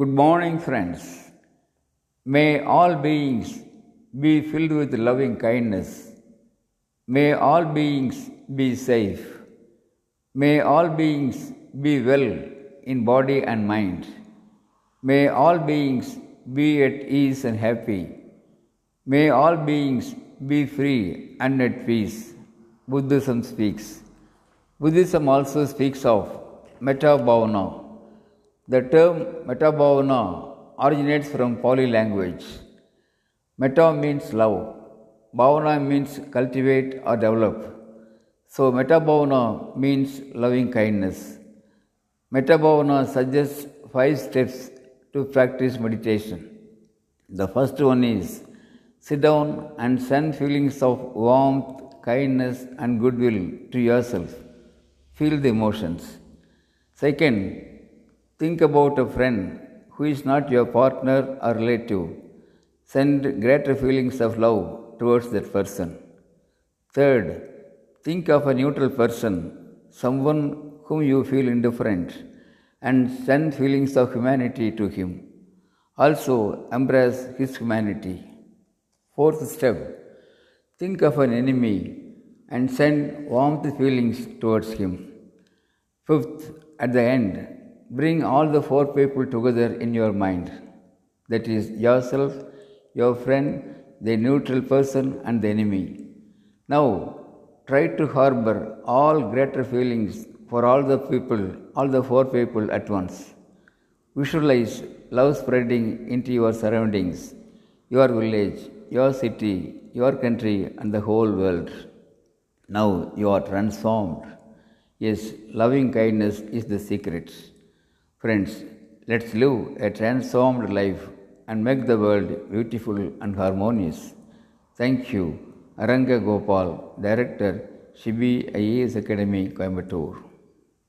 Good morning, friends. May all beings be filled with loving kindness. May all beings be safe. May all beings be well in body and mind. May all beings be at ease and happy. May all beings be free and at peace. Buddhism speaks. Buddhism also speaks of metta bhavana. The term metta bhavana originates from Pali language. Metta means love. Bhavana means cultivate or develop. So metta bhavana means loving kindness. Metta bhavana suggests five steps to practice meditation. The first one is sit down and send feelings of warmth, kindness, and goodwill to yourself. Feel the emotions. Second, think about a friend who is not your partner or relative. Send greater feelings of love towards that person. Third, think of a neutral person, someone whom you feel indifferent, and send feelings of humanity to him. Also, embrace his humanity. Fourth step, think of an enemy and send warmth feelings towards him. Fifth, at the end, bring all the four people together in your mind that is, yourself, your friend, the neutral person, and the enemy. Now, try to harbor all greater feelings for all the people, all the four people at once. Visualize love spreading into your surroundings, your village, your city, your country, and the whole world. Now you are transformed. Yes, loving kindness is the secret. Friends, let's live a transformed life and make the world beautiful and harmonious. Thank you, Aranga Gopal, Director, Shibi IAS Academy, Coimbatore.